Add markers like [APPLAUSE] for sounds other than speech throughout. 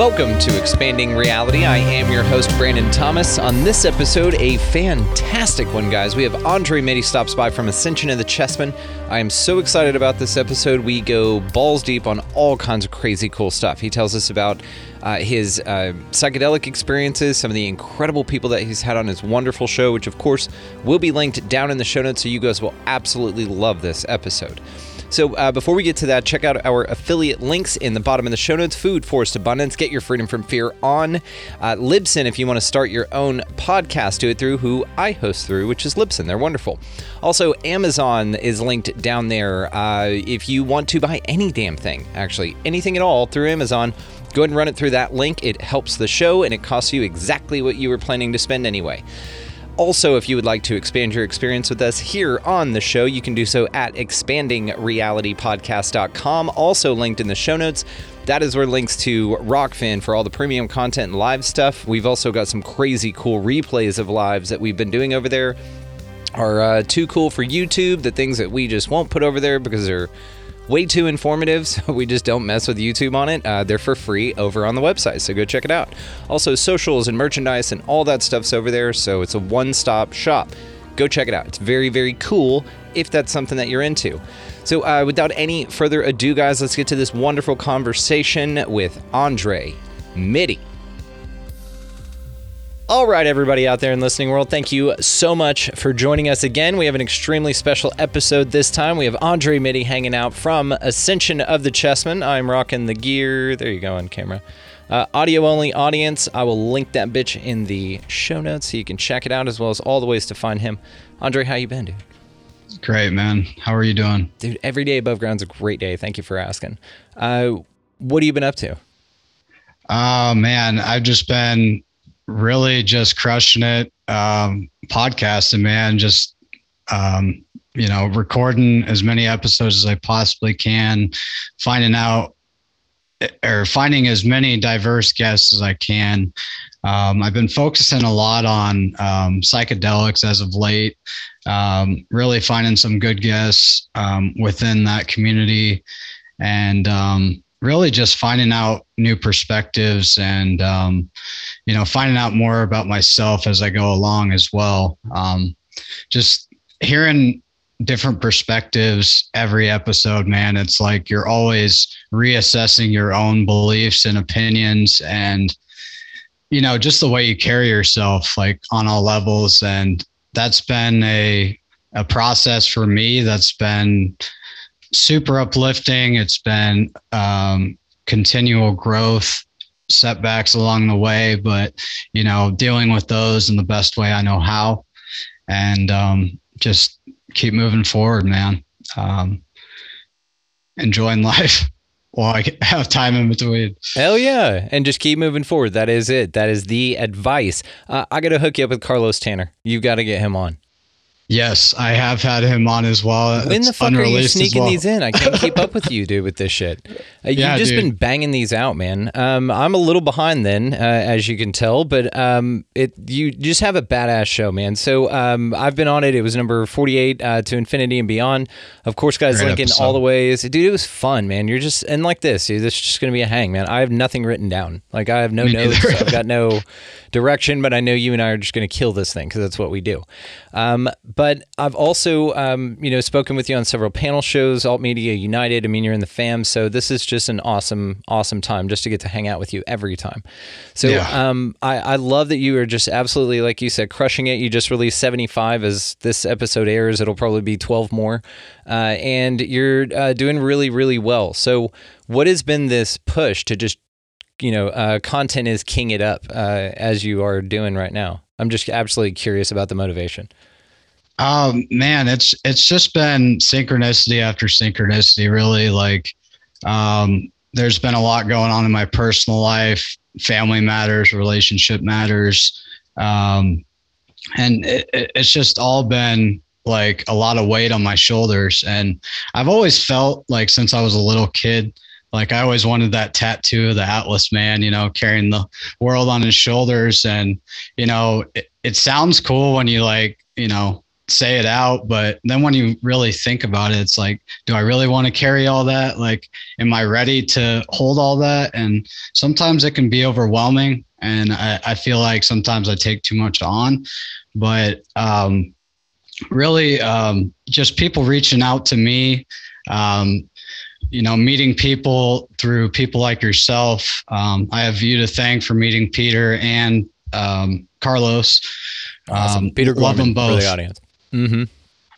Welcome to Expanding Reality. I am your host, Brandon Thomas. On this episode, a fantastic one, guys. We have Andre Mitty stops by from Ascension of the Chessmen. I am so excited about this episode. We go balls deep on all kinds of crazy cool stuff. He tells us about uh, his uh, psychedelic experiences, some of the incredible people that he's had on his wonderful show, which, of course, will be linked down in the show notes, so you guys will absolutely love this episode. So uh, before we get to that, check out our affiliate links in the bottom of the show notes. Food, Forest Abundance, Get Your Freedom from Fear on uh, Libsyn if you want to start your own podcast. Do it through who I host through, which is Libsyn. They're wonderful. Also, Amazon is linked down there uh, if you want to buy any damn thing, actually, anything at all through Amazon. Go ahead and run it through that link. It helps the show and it costs you exactly what you were planning to spend anyway. Also, if you would like to expand your experience with us here on the show, you can do so at expandingrealitypodcast.com, also linked in the show notes. That is where links to Rokfin for all the premium content and live stuff. We've also got some crazy cool replays of lives that we've been doing over there. Are uh, too cool for YouTube, the things that we just won't put over there because they're way too informative, [LAUGHS] so we just don't mess with YouTube on it. Uh, they're for free over on the website, so go check it out. Also, socials and merchandise and all that stuff's over there, so it's a one stop shop. Go check it out. It's very, very cool if that's something that you're into. So, uh, without any further ado, guys, let's get to this wonderful conversation with Andre Mitty. All right, everybody out there in listening world, thank you so much for joining us again. We have an extremely special episode this time. We have Andre Mitty hanging out from Ascension of the Chessmen. I'm rocking the gear. There you go on camera. Uh, audio only audience. I will link that bitch in the show notes so you can check it out as well as all the ways to find him. Andre, how you been, dude? Great, man. How are you doing? Dude, every day above ground's a great day. Thank you for asking. Uh, what have you been up to? Oh man, I've just been really just crushing it. Um, podcasting, man, just, um, you know, recording as many episodes as I possibly can, finding out or finding as many diverse guests as I can. Um, I've been focusing a lot on um, psychedelics as of late, um, really finding some good guests um, within that community and um, really just finding out new perspectives and um, you know finding out more about myself as i go along as well. Um, just hearing different perspectives every episode man it's like you're always reassessing your own beliefs and opinions and you know just the way you carry yourself like on all levels. And that's been a a process for me that's been super uplifting. It's been um, continual growth, setbacks along the way, but you know, dealing with those in the best way I know how, and um, just keep moving forward, man. Um, enjoying [LAUGHS] life while I have time in between. Hell yeah. And just keep moving forward. That is it. That is the advice. Uh, I got to hook you up with Carlos Tanner. You've got to get him on. Yes, I have had him on as well. When the fuck are you sneaking well. these in? I can't keep up with you, dude, with this shit. Uh, you've yeah, just dude. been banging these out, man. Um, I'm a little behind then, uh, as you can tell, but um, it you just have a badass show, man. So um, I've been on it. It was number 48 uh, to infinity and beyond. Of course, guys, Great linking episode. all the ways. Dude, it was fun, man. You're just and like this, dude. This is just gonna be a hang, man. I have nothing written down. Like I have no Me notes. I've got no direction, but I know you and I are just gonna kill this thing because that's what we do. Um, But I've also, um, you know, spoken with you on several panel shows, Alt Media United. I mean, you're in the fam, so this is just an awesome, awesome time just to get to hang out with you every time. So Yeah. um, I, I love that you are just absolutely, like you said, crushing it. You just released 75 as this episode airs. It'll probably be 12 more. Uh, and you're uh, doing really, really well. So, what has been this push to just, you know, uh, content is king it up uh, as you are doing right now? I'm just absolutely curious about the motivation. Oh man, it's it's just been synchronicity after synchronicity. Really, like, um, there's been a lot going on in my personal life, family matters, relationship matters, um, and it, it- it's just all been like a lot of weight on my shoulders. And I've always felt like since I was a little kid, like I always wanted that tattoo of the Atlas man, you know, carrying the world on his shoulders. And you know, it, it sounds cool when you like, you know, say it out, but then when you really think about it, it's like, do I really want to carry all that? Like, am I ready to hold all that? And sometimes it can be overwhelming. And I, I feel like sometimes I take too much on, but um, really um, just people reaching out to me, um, you know, meeting people through people like yourself. Um, I have you to thank for meeting Peter and um, Carlos. Awesome. Um, Peter love Gorman them for the audience. Mm-hmm.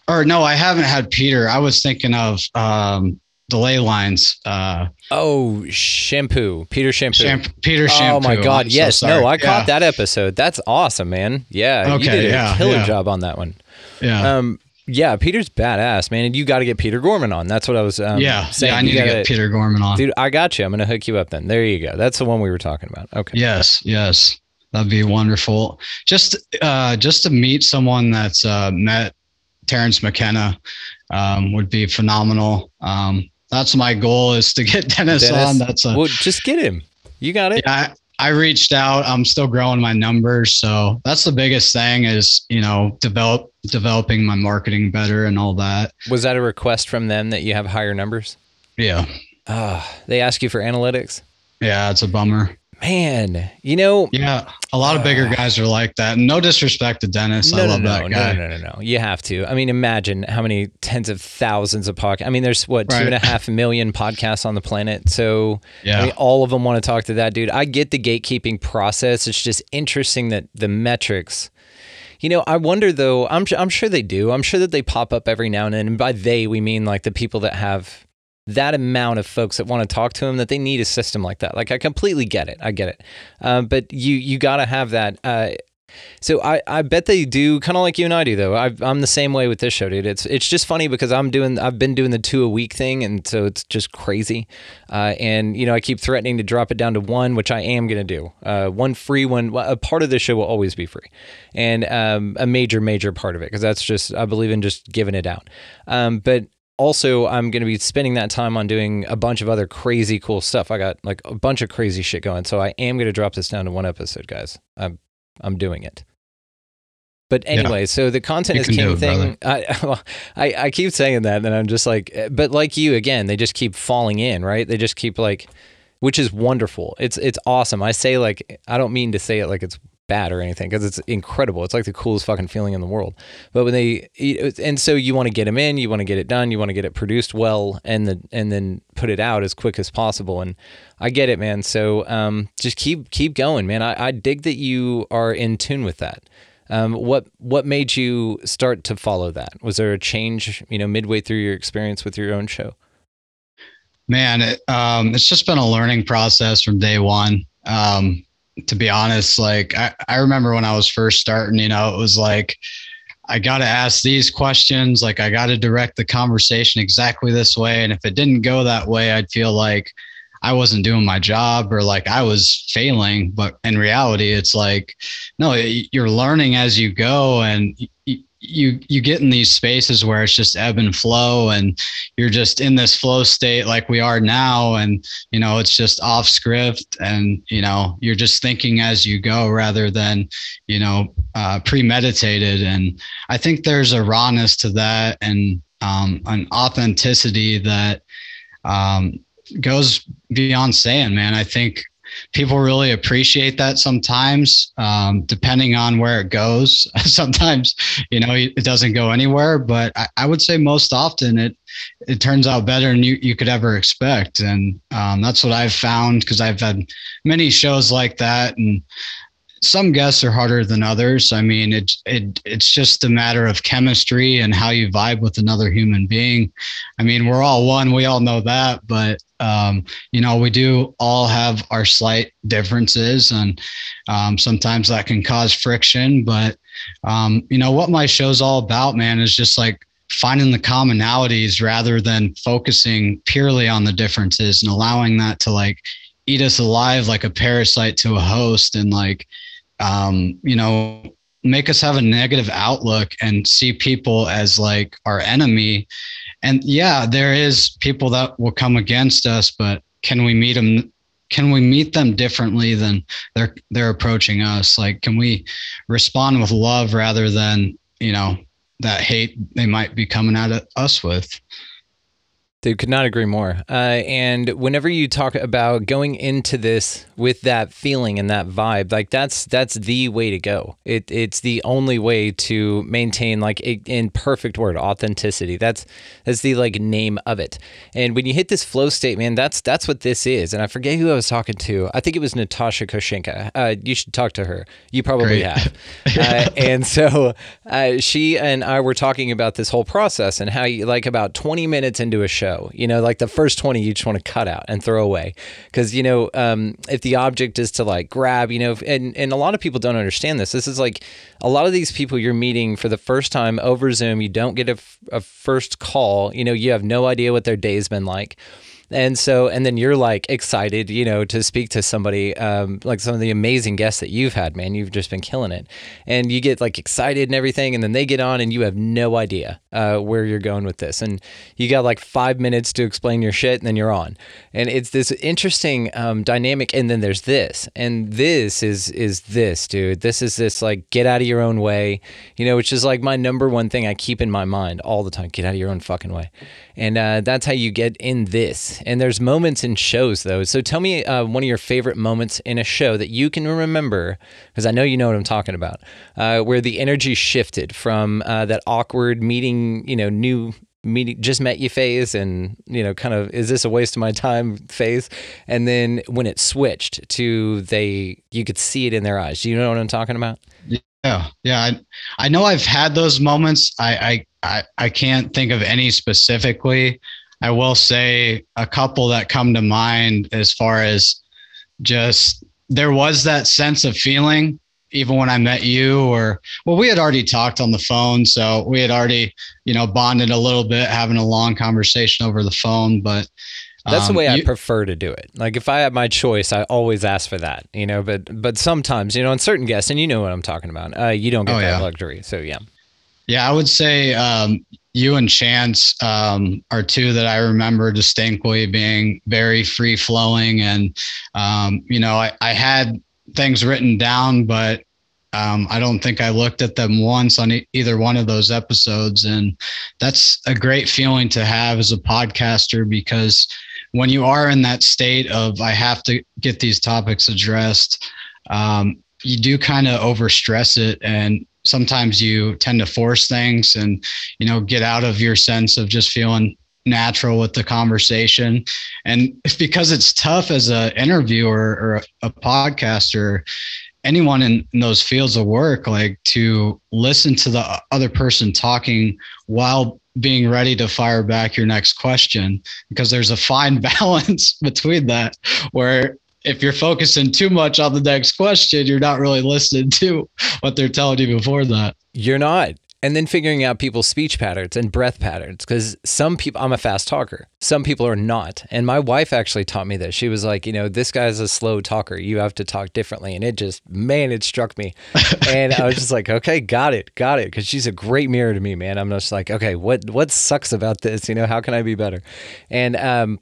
Or no, I haven't had Peter. I was thinking of um, delay lines. Uh, Oh, Champoux. Peter Champoux. Champoux, Peter Oh my God! I'm yes, sorry. no, I Yeah, caught that episode. That's awesome, man. Yeah, you did a yeah, killer yeah. job on that one. Yeah. Um, yeah, Peter's badass, man, and you got to get Peter Gorman on. That's what I was. Um, yeah. saying. Yeah. I need to gotta- get Peter Gorman on. Dude, I got you. I'm gonna hook you up then. There you go. That's the one we were talking about. Okay. Yes, yes, that'd be wonderful. Just, uh, just to meet someone that's uh, met Terence McKenna um, would be phenomenal. Um, that's my goal is to get [LAUGHS] Dennis, Dennis, on. That's a well, just get him. You got it. yeah. I, I reached out. I'm still growing my numbers, so that's the biggest thing is you know develop developing my marketing better and all that. Was that a request from them that you have higher numbers? Yeah, Ah, they ask you for analytics. yeah, it's a bummer. Man, you know, Yeah, a lot of bigger guys are like that. No disrespect to Dennis, I no, no, love no, that no, guy. no, no, no, no. You have to. I mean, imagine how many tens of thousands of podcasts. I mean, there's what two Right. and a half million podcasts on the planet. So, Yeah. I mean, all of them want to talk to that dude. I get the gatekeeping process. It's just interesting that the metrics. You know, I wonder though. I'm I'm sure they do. I'm sure that they pop up every now and then. And by they, we mean like the people that have that amount of folks that want to talk to them that they need a system like that. Like I completely get it. I get it. Um, but you you got to have that. Uh, so I, I bet they do kind of like you and I do though. I, I'm the same way with this show, dude. It's it's just funny because I'm doing I've been doing the two a week thing, and so it's just crazy. Uh, and you know I keep threatening to drop it down to one, which I am gonna do. Uh, one free one. A part of the show will always be free, and um, a major major part of it because that's just I believe in just giving it out. Um, but also I'm going to be spending that time on doing a bunch of other crazy cool stuff. I got like a bunch of crazy shit going. So I am going to drop this down to one episode, guys. I'm I'm doing it. But anyway, so the content You is king it, thing. I, [LAUGHS] well, I I keep saying that, and I'm just like, eh, but like you again, they just keep falling in, right? They just keep like, which is wonderful. It's it's awesome. I say like I don't mean to say it like it's bad or anything because it's incredible. It's like the coolest fucking feeling in the world. But when they and so you want to get them in, you want to get it done, you want to get it produced well, and the and then put it out as quick as possible. And I get it, man. So um, just keep keep going, man. I, I dig that you are in tune with that. Um, what what made you start to follow that? Was there a change, you know, midway through your experience with your own show? Man, it, um, it's just been a learning process from day one. Um, to be honest, like I, I remember when I was first starting, you know, it was like I got to ask these questions, like I got to direct the conversation exactly this way, and if it didn't go that way, I'd feel like I wasn't doing my job or like I was failing. But in reality, it's like no, you're learning as you go, and you you get in these spaces where it's just ebb and flow and you're just in this flow state like we are now and you know it's just off script and you know you're just thinking as you go rather than you know uh, premeditated. And i think there's a rawness to that and um, an authenticity that um, goes beyond saying man. I think people really appreciate that sometimes, um, depending on where it goes. [LAUGHS] sometimes, you know, it doesn't go anywhere, but I, I, would say most often it it turns out better than you, you could ever expect. And um, that's what I've found because I've had many shows like that. And some guests are harder than others. I mean, it, it it's just a matter of chemistry and how you vibe with another human being. I mean, we're all one. We all know that, but um, you know, we do all have our slight differences, and um, sometimes that can cause friction. But um, you know, what my show's all about, man, is just like finding the commonalities rather than focusing purely on the differences and allowing that to like eat us alive like a parasite to a host and like um, you know, make us have a negative outlook and see people as like our enemy. And yeah, there is people that will come against us, but can we meet them? Can we meet them differently than they're they're approaching us? Like, can we respond with love rather than you know that hate they might be coming at us with? Dude, could not agree more. Uh, and whenever you talk about going into this with that feeling and that vibe, like that's that's the way to go. It it's the only way to maintain like a, in perfect word authenticity. That's that's the like name of it. And when you hit this flow state, man, that's that's what this is. And I forget who I was talking to. I think it was Natasha Koshenka. Uh, you should talk to her. You probably Great. have. [LAUGHS] uh, and so uh, she and I were talking about this whole process and how you like about 20 minutes into a show You know, like the first 20 you just want to cut out and throw away. Because, you know, um, if the object is to like grab, you know, and, and a lot of people don't understand this. This is like a lot of these people you're meeting for the first time over Zoom, you don't get a, a first call, you know, you have no idea what their day's been like. And so, and then you're like excited, you know, to speak to somebody, um, like some of the amazing guests that you've had, man. You've just been killing it. And you get like excited and everything. And then they get on and you have no idea uh, where you're going with this. And you got like five minutes to explain your shit and then you're on. And it's this interesting um, dynamic. And then there's this. And this is, is this, dude. This is this like get out of your own way, you know, which is like my number one thing I keep in my mind all the time. Get out of your own fucking way. And uh, that's how you get in this and there's moments in shows though. So tell me uh, one of your favorite moments in a show that you can remember, because I know you know what I'm talking about, uh, where the energy shifted from uh, that awkward meeting, you know, new meeting just met you phase and you know kind of is this a waste of my time? phase and then when it switched to they you could see it in their eyes. Do you know what i'm talking about? Yeah yeah i, I know i've had those moments. I, I i i can't think of any specifically I will say a couple that come to mind as far as just there was that sense of feeling even when I met you or well we had already talked on the phone so we had already you know bonded a little bit having a long conversation over the phone but that's um, the way you, I prefer to do it. Like if I had my choice, I always ask for that, you know. But but sometimes, you know, on certain guests, and you know what I'm talking about, uh, you don't get oh, that yeah. luxury. So yeah. Yeah, I would say um, you and Chance um, are two that I remember distinctly being very free flowing. And, um, you know, I, I, had things written down, but um, I don't think I looked at them once on e- either one of those episodes. And that's a great feeling to have as a podcaster because when you are in that state of, I have to get these topics addressed, um, you do kind of overstress it and sometimes you tend to force things and you know get out of your sense of just feeling natural with the conversation. And [LAUGHS] because it's tough as an interviewer or a, a podcaster anyone in, in, those fields of work like to listen to the other person talking while being ready to fire back your next question because there's a fine [LAUGHS] balance between that where if you're focusing too much on the next question, you're not really listening to what they're telling you before that. You're not. And then figuring out people's speech patterns and breath patterns. Because some people, I'm a fast talker. Some people are not. And my wife actually taught me this. She was like, you know, this guy's a slow talker. You have to talk differently. And it just, man, it struck me. [LAUGHS] and I was just like, okay, got it, got it. Because she's a great mirror to me, man. I'm just like, okay, what what sucks about this? You know, how can I be better? And um,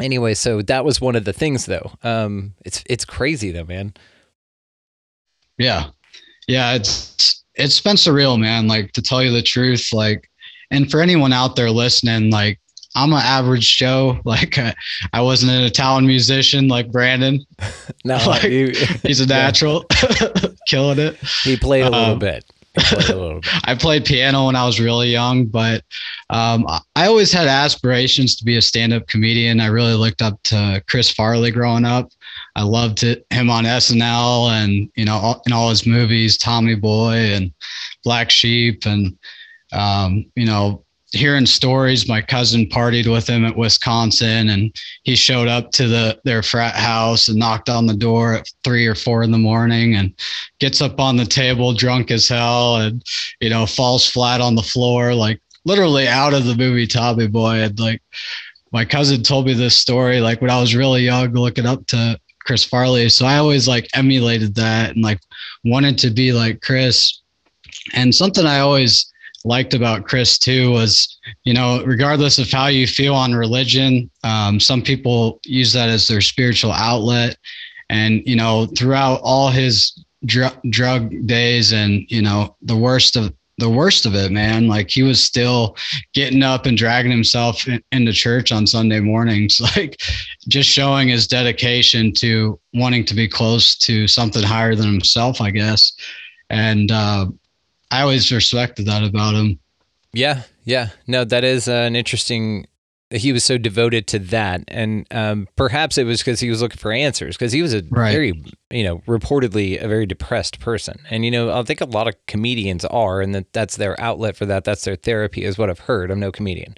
anyway, so that was one of the things though. Um, it's it's crazy though, man. Yeah, yeah, it's it's been surreal, man. Like to tell you the truth, like, and for anyone out there listening, like, I'm an average Joe. [LAUGHS] Like uh, I wasn't an Italian musician like Brandon. [LAUGHS] No, [LAUGHS] Like, you- He's a natural, killing it. he played a little Um, bit. He played a [LAUGHS] little bit. I played piano when I was really young, but um, I- I always had aspirations to be a stand-up comedian. I really looked up to Chris Farley growing up. I loved it, him on SNL and you know all, in all his movies, Tommy Boy and Black Sheep, and um, you know hearing stories. My cousin partied with him at Wisconsin, and he showed up to the their frat house and knocked on the door at three or four in the morning, and gets up on the table drunk as hell, and you know falls flat on the floor, like literally out of the movie Tommy Boy. And like my cousin told me this story, like when I was really young, looking up to Chris Farley. So I always like emulated that and like wanted to be like Chris. And something I always liked about Chris too was, you know, regardless of how you feel on religion, um, some people use that as their spiritual outlet. And, you know, throughout all his dr- drug days and, you know, the worst of the worst of it, man, like he was still getting up and dragging himself in, into church on Sunday mornings, [LAUGHS] like just showing his dedication to wanting to be close to something higher than himself, I guess. And, uh, I always respected that about him. Yeah, yeah. No, that is uh, an interesting. He was so devoted to that, and um, perhaps it was because he was looking for answers. Because he was a Right. very, you know, reportedly a very depressed person, and you know, I think a lot of comedians are, and that that's their outlet for that. That's their therapy, is what I've heard. I'm no comedian,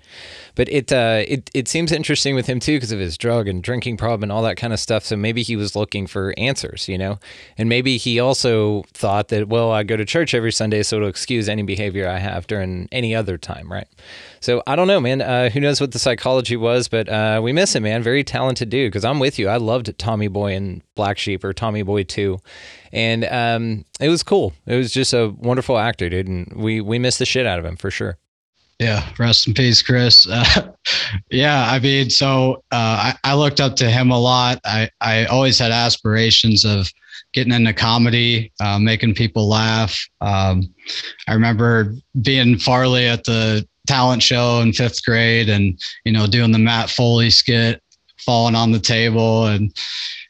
but it uh, it it seems interesting with him too because of his drug and drinking problem and all that kind of stuff. So maybe he was looking for answers, you know, and maybe he also thought that well, I go to church every Sunday, so it'll excuse any behavior I have during any other time, right? So I don't know, man. Uh, who knows what the psychology was, but uh, we miss him, man. Very talented dude. Because I'm with you. I loved Tommy Boy and Black Sheep or Tommy Boy Two, and um, it was cool. It was just a wonderful actor, dude, and we we missed the shit out of him for sure. Yeah, rest in peace, Chris. Uh, [LAUGHS] yeah, I mean, so uh, I, I looked up to him a lot. I, I always had aspirations of getting into comedy, uh, making people laugh. Um, I remember being Farley at the talent show in fifth grade and, you know, doing the Matt Foley skit, falling on the table and,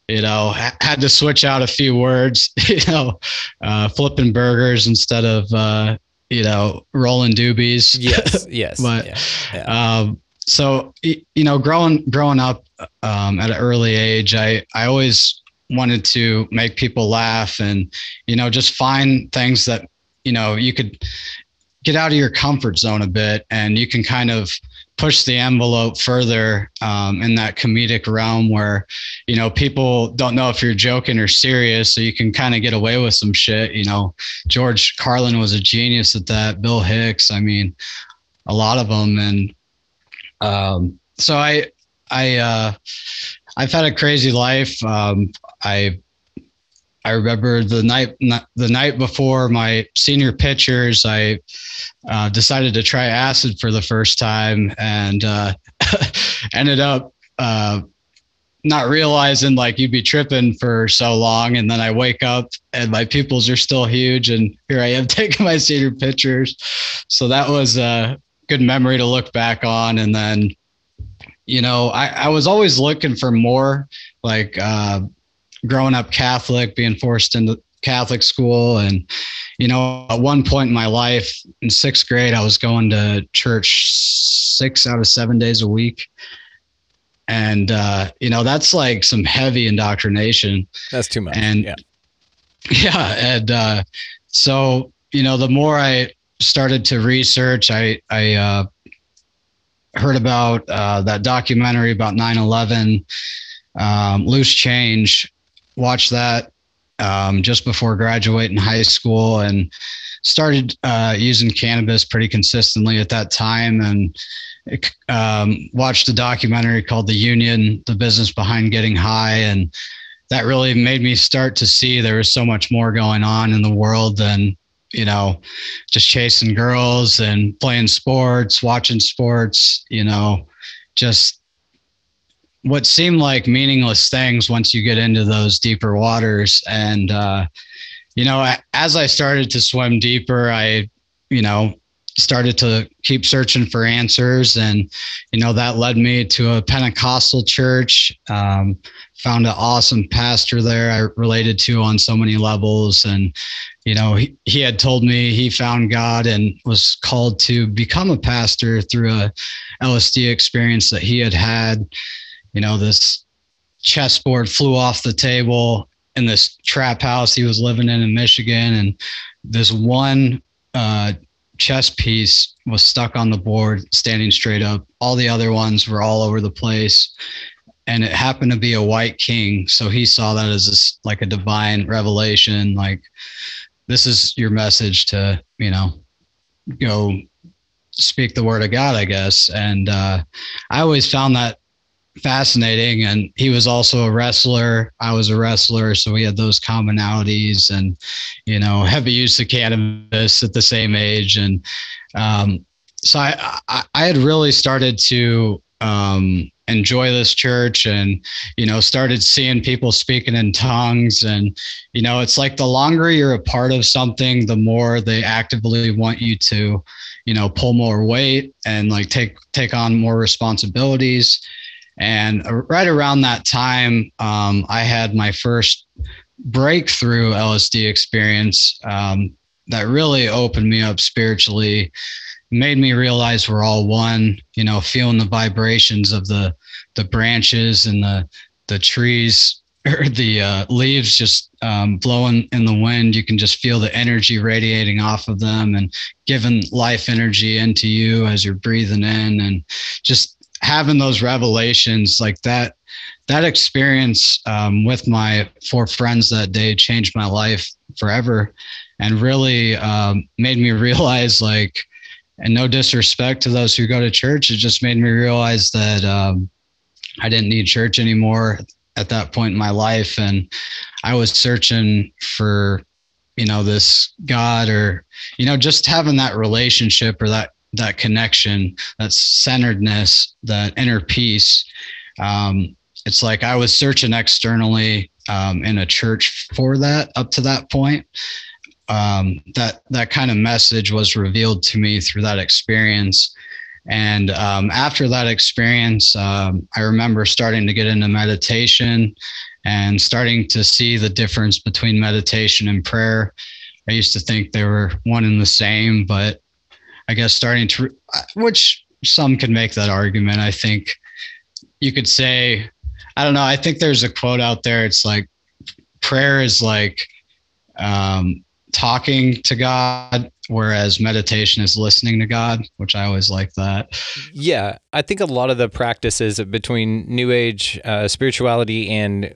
you know, ha- had to switch out a few words, [LAUGHS] you know, uh, flipping burgers instead of, uh, you know, rolling doobies. Yes, [LAUGHS] yes. But, yeah, yeah. um, so you know, growing growing up um, at an early age, I I always wanted to make people laugh and you know just find things that you know you could get out of your comfort zone a bit and you can kind of push the envelope further um, in that comedic realm where you know people don't know if you're joking or serious so you can kind of get away with some shit you know. George carlin was a genius at that bill hicks i mean a lot of them and um, so i i uh, i've had a crazy life um, i I remember the night the night before my senior pictures, I uh, decided to try acid for the first time and uh, [LAUGHS] ended up uh, not realizing like you'd be tripping for so long. And then I wake up and my pupils are still huge, and here I am [LAUGHS] taking my senior pictures. So that was a good memory to look back on. And then, you know, I, I was always looking for more like. Growing up Catholic, being forced into Catholic school. And, you know, at one point in my life in sixth grade, I was going to church six out of seven days a week. And, uh, you know, that's like some heavy indoctrination. That's too much. And yeah, [LAUGHS] yeah. And uh, so, you know, the more I started to research, I, I, uh, heard about uh, that documentary about 9 11, um, Loose Change, watched that um, just before graduating high school and started uh, using cannabis pretty consistently at that time. And um, watched a documentary called the union the business behind getting high. And that really made me start to see there was so much more going on in the world than you know just chasing girls and playing sports watching sports you know just what seemed like meaningless things once you get into those deeper waters. And, uh, you know, as I started to swim deeper, I, you know, started to keep searching for answers. And you know that led me to a pentecostal church um, found an awesome pastor there i related to on so many levels. And you know he, he had told me he found god and was called to become a pastor through a lsd experience that he had had you know this chessboard flew off the table in this trap house he was living in in michigan and this one uh, chess piece was stuck on the board, standing straight up. All the other ones were all over the place. And it happened to be a white king. So he saw that as this, like a divine revelation. Like, this is your message to, you know, go speak the word of God, I guess. And uh, I always found that fascinating. And he was also a wrestler. I was a wrestler. So we had those commonalities and you know heavy use of cannabis at the same age. And um, so I, I, I had really started to um, enjoy this church and you know started seeing people speaking in tongues. And you know it's like the longer you're a part of something the more they actively want you to you know pull more weight and like take take on more responsibilities and right around that time, um, I had my first breakthrough LSD experience um, that really opened me up spiritually, made me realize we're all one. You know, feeling the vibrations of the the branches and the the trees [LAUGHS] or the uh, leaves just um, blowing in the wind. You can just feel the energy radiating off of them and giving life energy into you as you're breathing in, and just having those revelations like that that experience um, with my four friends that day changed my life forever and really um, made me [LAUGHS] realize like and no disrespect to those who go to church it just made me realize that um, i didn't need church anymore at that point in my life. And i was searching for you know this god or you know just having that relationship or that that connection, that centeredness, that inner peace. Um, it's like I was searching externally um, in a church for that up to that point. Um, that that kind of message was revealed to me through that experience. And um, after that experience, um, I remember starting to get into meditation and starting to see the difference between meditation and prayer. I used to think they were one and the same, but I guess starting to, which some could make that argument. I think you could say, I don't know. I think there's a quote out there. It's like prayer is like um, talking to God, whereas meditation is listening to God, which I always like that. Yeah, I think a lot of the practices between New Age uh, spirituality and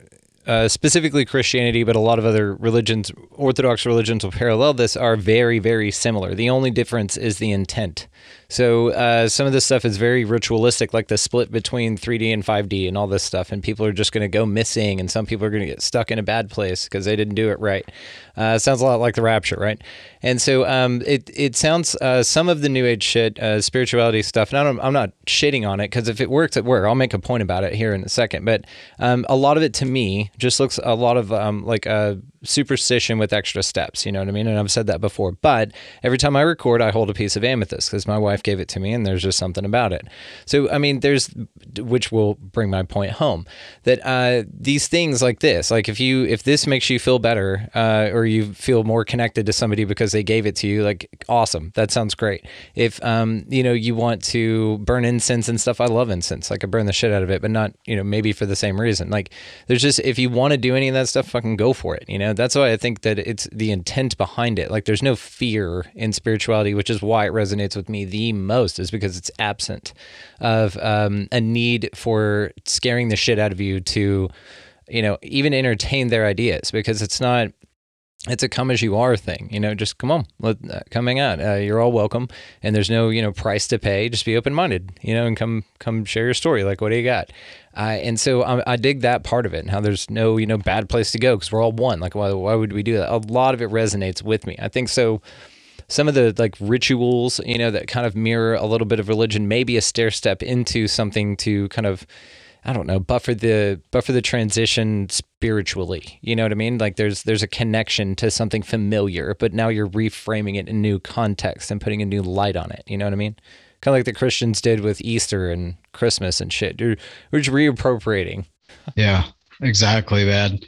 uh, specifically Christianity, but a lot of other religions, Orthodox religions will parallel this, are very, very similar. The only difference is the intent. So uh, some of this stuff is very ritualistic, like the split between 3D and 5D and all this stuff. And people are just going to go missing, and some people are going to get stuck in a bad place because they didn't do it right. Uh, sounds a lot like the rapture, right? And so um, it it sounds uh, some of the new age shit, uh, spirituality stuff. And I'm, I'm not shitting on it because if it works, it works. I'll make a point about it here in a second. But um, a lot of it to me just looks a lot of um, like a superstition with extra steps. You know what I mean? And I've said that before. But every time I record, I hold a piece of amethyst because my wife gave it to me, and there's just something about it. So I mean, there's which will bring my point home that uh, these things like this, like if you if this makes you feel better uh, or you feel more connected to somebody because they gave it to you, like awesome, that sounds great. If um, you know you want to burn incense and stuff, I love incense. Like I burn the shit out of it, but not you know maybe for the same reason. Like there's just if you want to do any of that stuff, fucking go for it. You know that's why I think that it's the intent behind it. Like there's no fear in spirituality, which is why it resonates with me the most, is because it's absent of um, a need for scaring the shit out of you to, you know, even entertain their ideas because it's not it's a come as you are thing you know just come on let, uh, coming out. Uh, you're all welcome. And there's no you know price to pay. Just be open-minded you know and come come share your story. Like what do you got? Uh, and so I, I, dig that part of it and how there's no you know bad place to go because we're all one. Like why, why would we do that? A lot of it resonates with me. I think so some of the like rituals you know that kind of mirror a little bit of religion maybe a stair step into something to kind of I don't know, buffer the buffer the transition spiritually. You know what I mean? Like there's there's a connection to something familiar, but now you're reframing it in new context and putting a new light on it. You know what I mean? Kind of like the Christians did with Easter and Christmas and shit. Dude, we're just reappropriating. Yeah, exactly, man.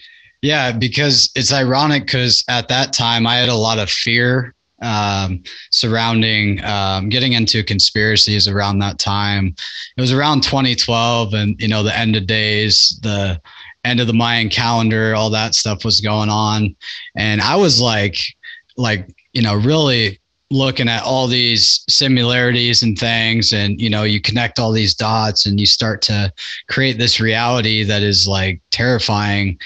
Yeah, because it's ironic because at that time I had a lot of fear um, surrounding um, getting into conspiracies around that time. It was around 2012, and you know the end of days, the end of the Mayan calendar, all that stuff was going on, and I was like, like you know, really looking at all these similarities and things and you know you connect all these dots and you start to create this reality that is like terrifying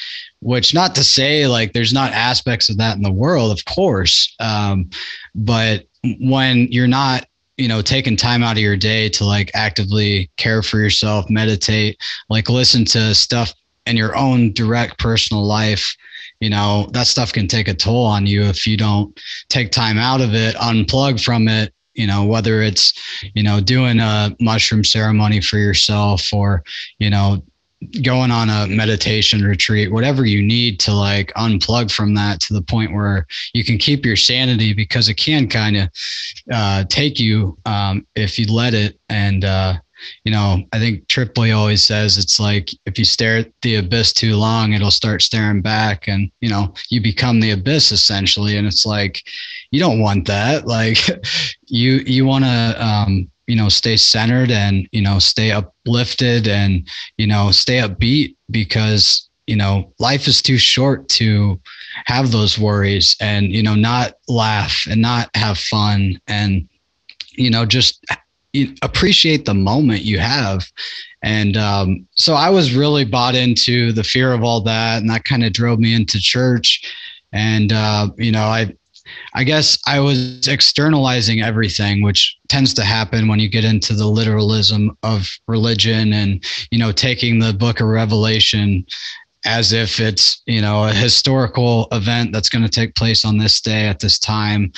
which not to say like there's not aspects of that in the world of course um, but when you're not you know taking time out of your day to like actively care for yourself meditate like listen to stuff in your own direct personal life you know that stuff can take a toll on you if you don't take time out of it unplug from it you know whether it's you know doing a mushroom ceremony for yourself or you know going on a meditation retreat, whatever you need to like unplug from that to the point where you can keep your sanity because it can kind of uh, take you um, if you let it. And, uh, you know, I think Tripoli always says it's like if you stare at the abyss too long, it'll start staring back and, you know, you become the abyss essentially. And it's like, you don't want that. Like [LAUGHS] you, you want to, um, you know stay centered and you know stay uplifted and you know stay upbeat because you know life is too short to have those worries and you know not laugh and not have fun and you know just appreciate the moment you have. And um, so i was really bought into the fear of all that and that kind of drove me into church. And uh, you know i I guess I was externalizing everything, which tends to happen when you get into the literalism of religion and, you know, taking the book of Revelation as if it's, you know, a historical event that's going to take place on this day at this time.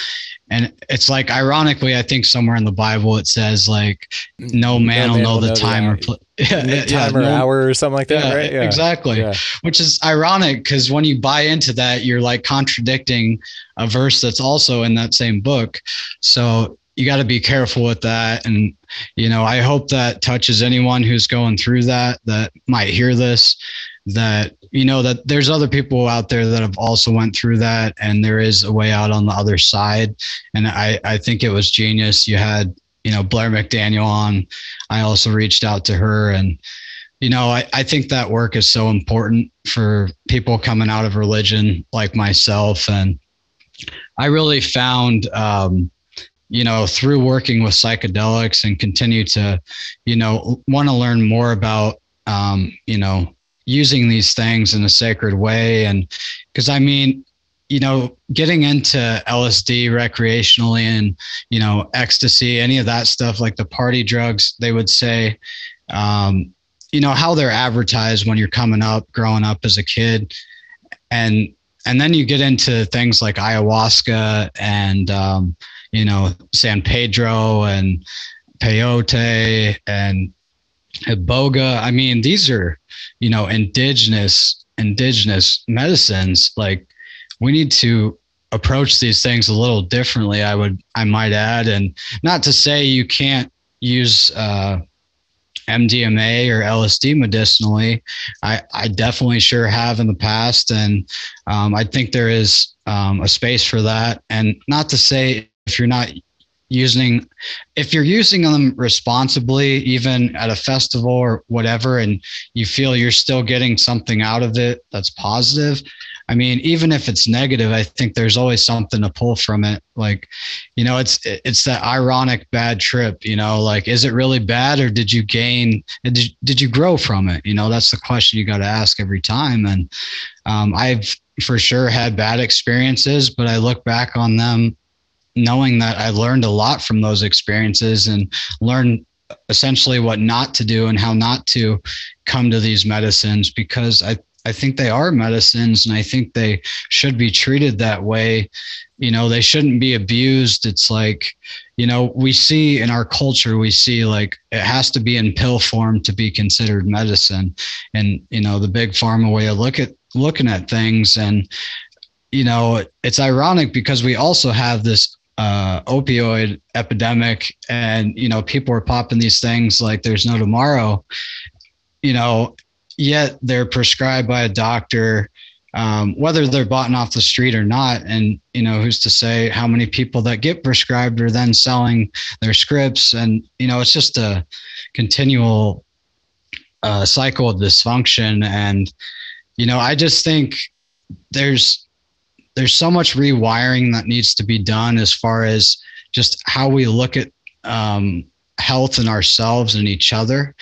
And it's like, ironically, I think somewhere in the Bible it says, like, no man, no will, know will know the time or place. [LAUGHS] Yeah, the time yeah, or no, hour or something like that, yeah, right? Yeah, exactly. Which is ironic because when you buy into that, you're like contradicting a verse that's also in that same book. So you got to be careful with that. And, you know, I hope that touches anyone who's going through that, that might hear this, that, you know, that there's other people out there that have also went through that and there is a way out on the other side. And I, I think it was genius. You had you know Blair McDaniel on. I also reached out to her and you know I, I think that work is so important for people coming out of religion like myself and I really found um, you know through working with psychedelics and continue to you know want to learn more about um, you know using these things in a sacred way and because I mean you know, getting into LSD recreationally and, you know, ecstasy, any of that stuff, like the party drugs, they would say, um, you know, how they're advertised when you're coming up, growing up as a kid. And, and then you get into things like ayahuasca and, um, you know, San Pedro and peyote and iboga. I mean, these are, you know, indigenous, indigenous medicines like, we need to approach these things a little differently i would i might add and not to say you can't use uh, mdma or lsd medicinally i i definitely sure have in the past. And um, i think there is um, a space for that. And not to say if you're not using if you're using them responsibly even at a festival or whatever and you feel you're still getting something out of it that's positive I mean, even if it's negative, I think there's always something to pull from it. Like, you know, it's it's that ironic bad trip. You know, like is it really bad or did you gain? Did you, did you grow from it? You know, that's the question you got to ask every time. And um, I've for sure had bad experiences, but I look back on them knowing that I learned a lot from those experiences and learned essentially what not to do and how not to come to these medicines because I I think they are medicines and I think they should be treated that way. You know, they shouldn't be abused. It's like, you know, we see in our culture, we see like it has to be in pill form to be considered medicine. And, you know, the big pharma way of look at looking at things. And, you know, it's ironic because we also have this uh, opioid epidemic and you know people are popping these things like there's no tomorrow you know yet they're prescribed by a doctor um, whether they're bought off the street or not and you know who's to say how many people that get prescribed are then selling their scripts and you know it's just a continual uh, cycle of dysfunction and you know i just think there's there's so much rewiring that needs to be done as far as just how we look at um, health and ourselves and each other.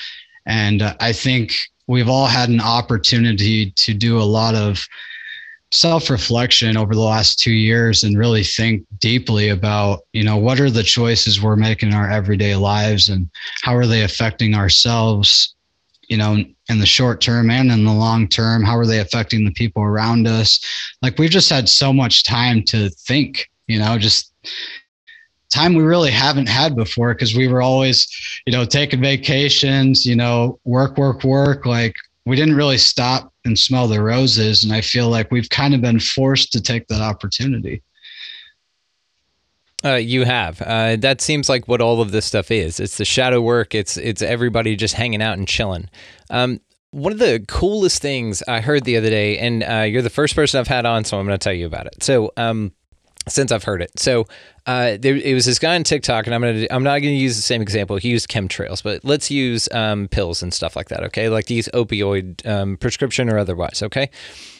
And uh, I think we've all had an opportunity to do a lot of self reflection over the last two years and really think deeply about, you know, what are the choices we're making in our everyday lives and how are they affecting ourselves, you know, in the short term and in the long term? How are they affecting the people around us? Like we've just had so much time to think you know just time we really haven't had before because we were always you know taking vacations you know work work work like we didn't really stop and smell the roses and i feel like we've kind of been forced to take that opportunity uh, you have. Uh, that seems like what all of this stuff is. It's the shadow work. It's it's everybody just hanging out and chilling. Um, one of the coolest things I heard the other day, and uh, you're the first person I've had on, so I'm going to tell you about it. So, um, since I've heard it, so uh, there it was this guy on TikTok, and I'm gonna I'm not gonna use the same example. He used chemtrails, but let's use um, pills and stuff like that. Okay, like these opioid um, prescription or otherwise. Okay.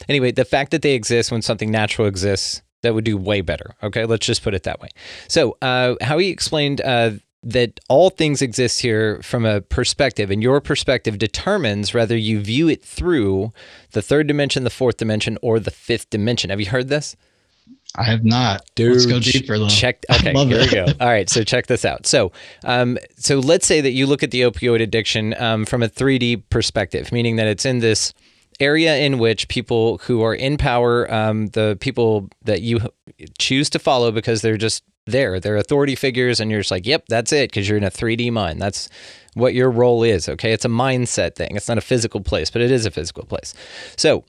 Anyway, the fact that they exist when something natural exists that would do way better. Okay, let's just put it that way. So, uh, how he explained uh, that all things exist here from a perspective, and your perspective determines whether you view it through the third dimension, the fourth dimension, or the fifth dimension. Have you heard this? I have not. Dude, let's go deeper though. Check. [LAUGHS] Okay, here it. we go. [LAUGHS] All right, so check this out. So, um, so let's say that you look at the opioid addiction um, from a 3D perspective, meaning that it's in this area in which people who are in power, um, the people that you choose to follow because they're just there, they're authority figures, and you're just like, yep, that's it, because you're in a 3D mind. That's what your role is. Okay, it's a mindset thing. It's not a physical place, but it is a physical place. So,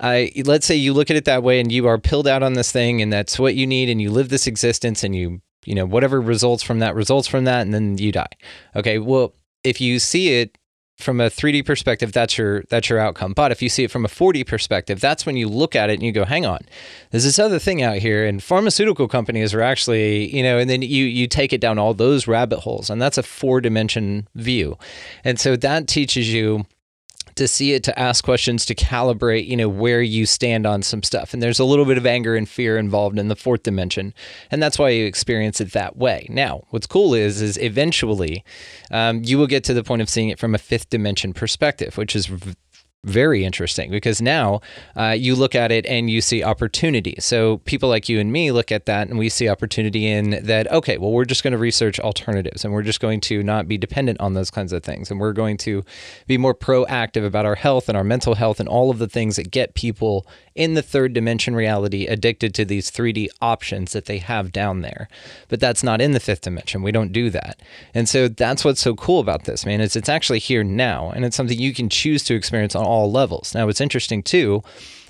uh, let's say you look at it that way, and you are pilled out on this thing, and that's what you need, and you live this existence, and you, you know, whatever results from that results from that, and then you die. Okay, well, if you see it from a 3D perspective, that's your that's your outcome. But if you see it from a 4D perspective, that's when you look at it and you go, "Hang on, there's this other thing out here." And pharmaceutical companies are actually, you know, and then you you take it down all those rabbit holes, and that's a four dimension view, and so that teaches you to see it, to ask questions, to calibrate, you know, where you stand on some stuff. And there's a little bit of anger and fear involved in the fourth dimension, and that's why you experience it that way. Now, what's cool is, is eventually, um, you will get to the point of seeing it from a fifth dimension perspective, which is very interesting because now uh, you look at it and you see opportunity. So people like you and me look at that and we see opportunity in that, okay, well, we're just going to research alternatives and we're just going to not be dependent on those kinds of things. And we're going to be more proactive about our health and our mental health and all of the things that get people in the third dimension reality addicted to these 3D options that they have down there. But that's not in the fifth dimension. We don't do that. And so that's what's so cool about this, man, is it's actually here now and it's something you can choose to experience on all levels. Now, what's interesting too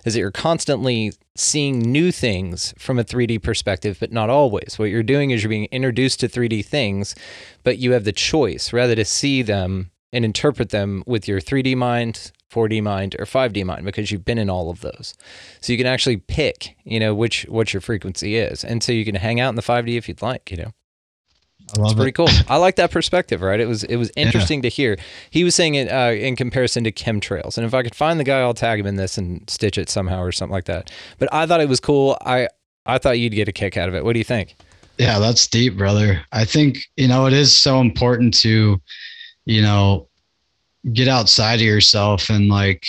is that you're constantly seeing new things from a 3D perspective, but not always. What you're doing is you're being introduced to 3D things, but you have the choice rather to see them and interpret them with your 3D mind 4D mind or 5D mind because you've been in all of those. So you can actually pick, you know, which what your frequency is. And so you can hang out in the 5D if you'd like, you know. It's pretty it. cool. I like that perspective, right? It was it was interesting yeah. to hear. He was saying it uh, in comparison to chemtrails, and if I could find the guy, I'll tag him in this and stitch it somehow or something like that. But I thought it was cool. I I thought you'd get a kick out of it. What do you think? Yeah, that's deep, brother. I think you know it is so important to, you know, get outside of yourself and like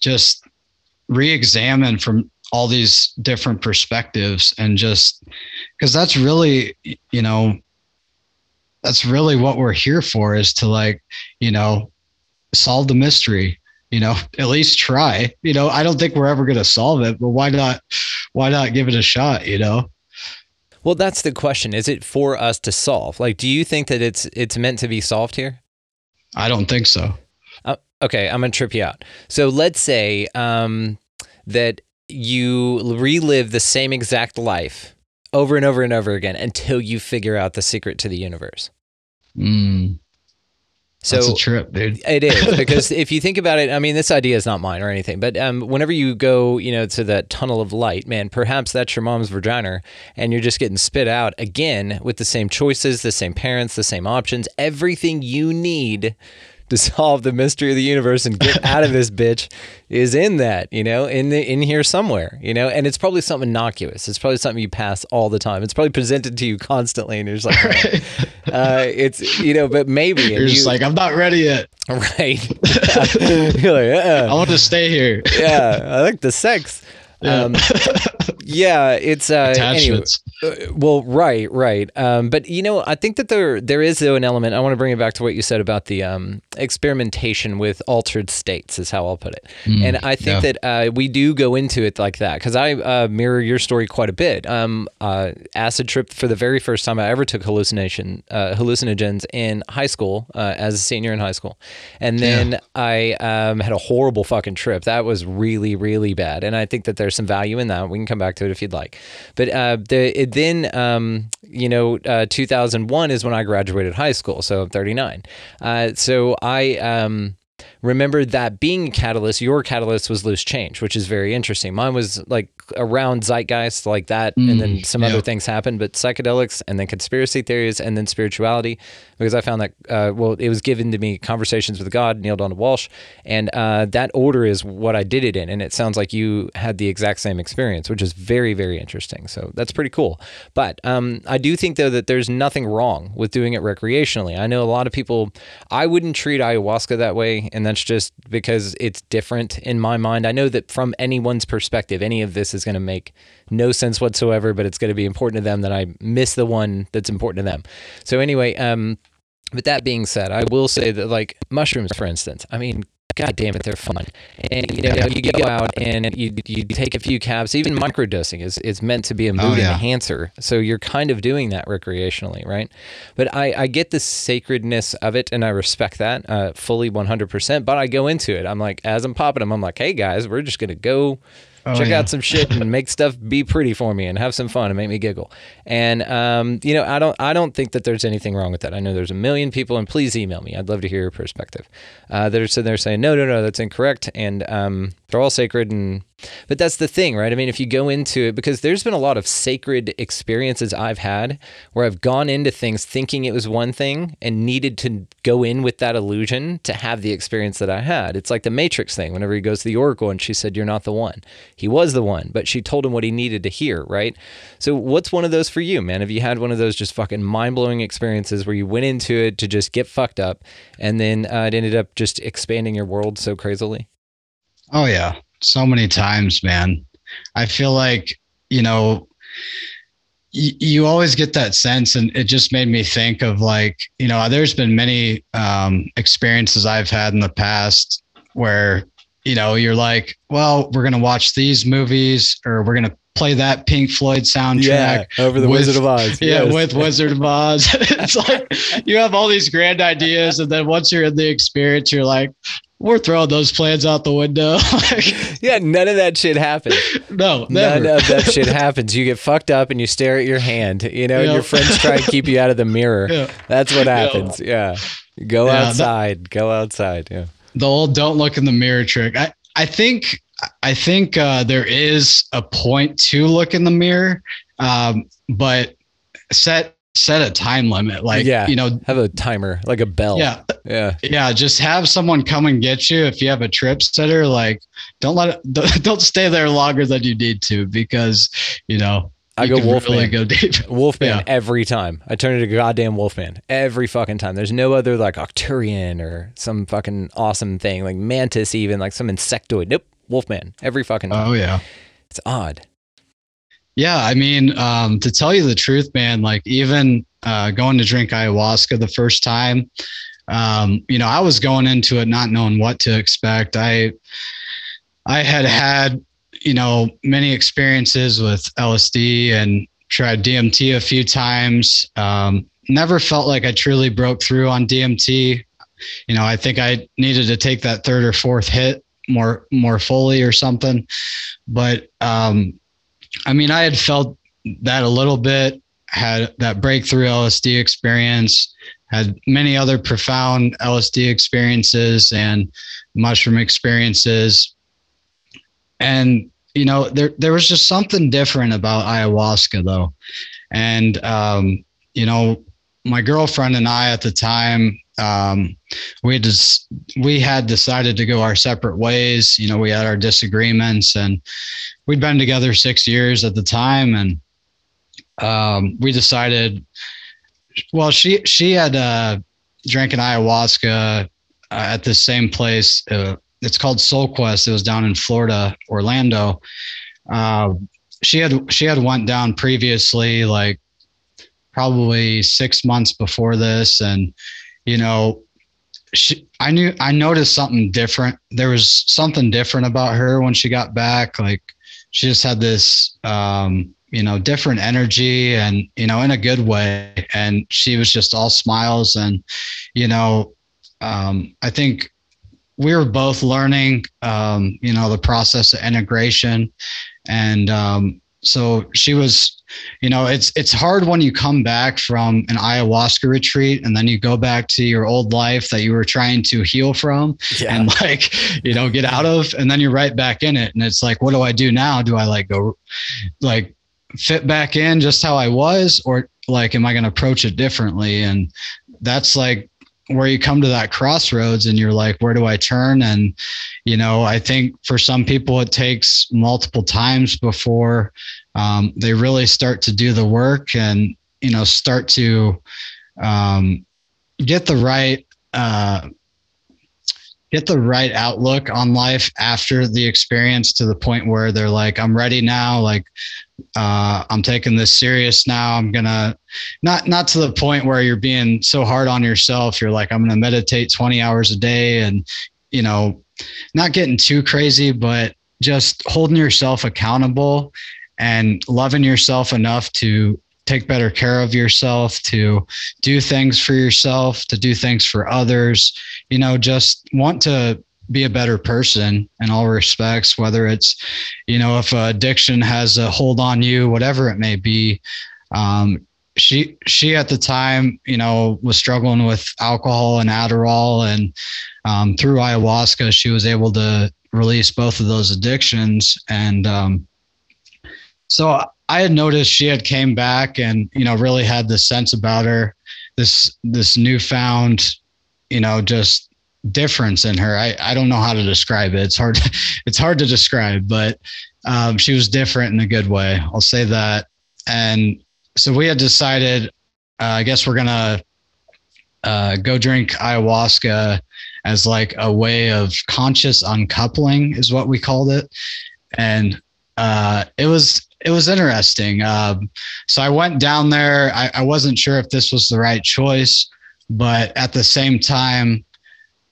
just re-examine from all these different perspectives and just because that's really you know that's really what we're here for is to like you know solve the mystery you know, [LAUGHS] at least try. You know, I don't think we're ever going to solve it, but why not? Why not give it a shot? You know. Well, that's the question. Is it for us to solve? Like, do you think that it's it's meant to be solved here? I don't think so. Uh, okay, I'm gonna trip you out. So let's say um, that you relive the same exact life over and over and over again until you figure out the secret to the universe. Mm, So that's a trip, dude. It is [LAUGHS] because if you think about it, I mean, this idea is not mine or anything, but um, whenever you go, you know, to that tunnel of light, man, perhaps that's your mom's vagina, and you're just getting spit out again with the same choices, the same parents, the same options, everything you need to solve the mystery of the universe and get out of this [LAUGHS] bitch is in that, you know, in the in here somewhere, you know, and it's probably something innocuous. It's probably something you pass all the time. It's probably presented to you constantly, and you're just like, [LAUGHS] uh, it's you know, but maybe You're just you- like, I'm not ready yet. [LAUGHS] Right. You're like, I uh-uh. want to stay here. yeah, I like the sex. Yeah. Um, yeah, it's uh, anyway. Attachments. Uh, well, right, right. Um, but you know, I think that there there is though an element. I want to bring it back to what you said about the um, experimentation with altered states, is how I'll put it. and I think yeah. that uh, we do go into it like that because I uh, mirror your story quite a bit. Um, uh, acid trip for the very first time I ever took hallucination uh, hallucinogens in high school uh, as a senior in high school, and then I um, had a horrible fucking trip. That was really really bad, and I think that there's some value in that. We can come back to it if you'd like. But uh, the it then um, you know uh, 2001 is when I graduated high school, so I'm 39. Uh, so I um, remember that being a catalyst. Your catalyst was loose change, which is very interesting. Mine was like around zeitgeist like that, and then some other things happened. But psychedelics, and then conspiracy theories, and then spirituality, because I found that uh, well, it was given to me conversations with God, Neale Donald Walsch, and uh, that order is what I did it in. And it sounds like you had the exact same experience, which is very very interesting. So that's pretty cool. But um, I do think though that there's nothing wrong with doing it recreationally. I know a lot of people. I wouldn't treat ayahuasca that way, and that's just because it's different in my mind. I know that from anyone's perspective, any of this is going to make no sense whatsoever, but it's going to be important to them that I miss the one that's important to them. So anyway, um, but that being said, I will say that like mushrooms, for instance, I mean, god damn it, they're fun. And you know, you go out and you you take a few cabs. Even microdosing is is meant to be a mood yeah. enhancer. So you're kind of doing that recreationally, right? But I I get the sacredness of it, and I respect that uh, fully 100%. But I go into it. I'm like, as I'm popping them, I'm like, hey guys, we're just gonna go check yeah. out some shit and make stuff be pretty for me and have some fun and make me giggle. And um, you know, I don't I don't think that there's anything wrong with that. I know there's a million people, and please email me. I'd love to hear your perspective. Uh, that are sitting there saying, no, no, no, that's incorrect, and um, they're all sacred. And but that's the thing, right? I mean, if you go into it, because there's been a lot of sacred experiences I've had where I've gone into things thinking it was one thing and needed to go in with that illusion to have the experience that I had. It's like the Matrix thing. Whenever he goes to the Oracle and she said, "You're not the one," he was the one, but she told him what he needed to hear, right? So, what's one of those for you, man? Have you had one of those just fucking mind blowing experiences where you went into it to just get fucked up, and then uh, it ended up just expanding your world so crazily? Oh yeah, so many times, man. I feel like you know, you always get that sense, and it just made me think of like you know, there's been many um, experiences I've had in the past where you know you're like, well, we're gonna watch these movies, or we're gonna play that Pink Floyd soundtrack. over the with- Wizard of Oz. [LAUGHS] Yeah, Yes. with Wizard of Oz. [LAUGHS] it's like you have all these grand ideas, and then once you're in the experience, you're like, we're throwing those plans out the window. [LAUGHS] Like, yeah, none of that shit happens. no, never. None of that shit happens. You get fucked up and you stare at your hand, you know, and Yeah. your friends try and keep you out of the mirror. Yeah. That's what happens. Yeah. Go Yeah, that- outside. Go outside. Yeah. The old "don't look in the mirror" trick. I I think I think uh, there is a point to look in the mirror, um, but set set a time limit. Like Yeah. you know, Have a timer, like a bell. yeah, Yeah. yeah. Just have someone come and get you if you have a trip sitter. Like don't let it, don't- [LAUGHS] don't stay there longer than you need to because you know I you go Wolfman. really go deep. [LAUGHS] Wolfman Yeah. every time. I turn into goddamn Wolfman every fucking time. There's no other like Arcturian or some fucking awesome thing like Mantis, even like some insectoid. Nope. Wolfman every fucking time. Oh yeah. It's odd. Yeah, I mean, um, to tell you the truth, man, like even uh, going to drink ayahuasca the first time, um, you know, I was going into it not knowing what to expect. I, I had had, you know, many experiences with LSD and tried DMT a few times. Um, never felt like I truly broke through on DMT. You know, I think I needed to take that third or fourth hit more more fully or something. But um, I mean, I had felt that a little bit, had that breakthrough LSD experience, had many other profound LSD experiences and mushroom experiences. And you know, there there was just something different about ayahuasca though. And um, you know, my girlfriend and I at the time, um, we just we had decided to go our separate ways. You know, we had our disagreements, and we'd been together six years at the time, and um, we decided. Well, she she had uh, drank an ayahuasca uh, at the same place. Uh, it's called Soul Quest. It was down in Florida, Orlando. Uh, she had she had went down previously, like probably six months before this, and you know, she, I knew I noticed something different. There was something different about her when she got back. Like she just had this, um, you know, different energy, and you know, in a good way. And she was just all smiles, and you know, um, I think we were both learning, um, you know, the process of integration, and um, so she was you know it's it's hard when you come back from an ayahuasca retreat and then you go back to your old life that you were trying to heal from yeah. and like you know get out of and then you're right back in it. And it's like what do i do now? Do i like go like fit back in just how i was? Or like am i going to approach it differently? And that's like where you come to that crossroads and you're like where do i turn? And you know i think for some people it takes multiple times before um, they really start to do the work and you know start to um, get the right uh, get the right outlook on life after the experience to the point where they're like i'm ready now like uh, i'm taking this serious now. I'm gonna not not to the point where you're being so hard on yourself. You're like i'm gonna meditate 20 hours a day and you know not getting too crazy but just holding yourself accountable and loving yourself enough to take better care of yourself, to do things for yourself, to do things for others, you know, just want to be a better person in all respects, whether it's, you know, if addiction has a hold on you, whatever it may be. Um, she she at the time, you know, was struggling with alcohol and Adderall, and um, through ayahuasca, she was able to release both of those addictions. And um, so I had noticed she had came back and you know really had this sense about her, this this newfound, you know, just difference in her. I I don't know how to describe it. It's hard [LAUGHS] it's hard to describe, but um, she was different in a good way. I'll say that. And so we had decided, uh, I guess we're gonna uh, go drink ayahuasca as like a way of conscious uncoupling is what we called it, and uh, it was it was interesting. Um, so I went down there. I, I wasn't sure if this was the right choice, but at the same time,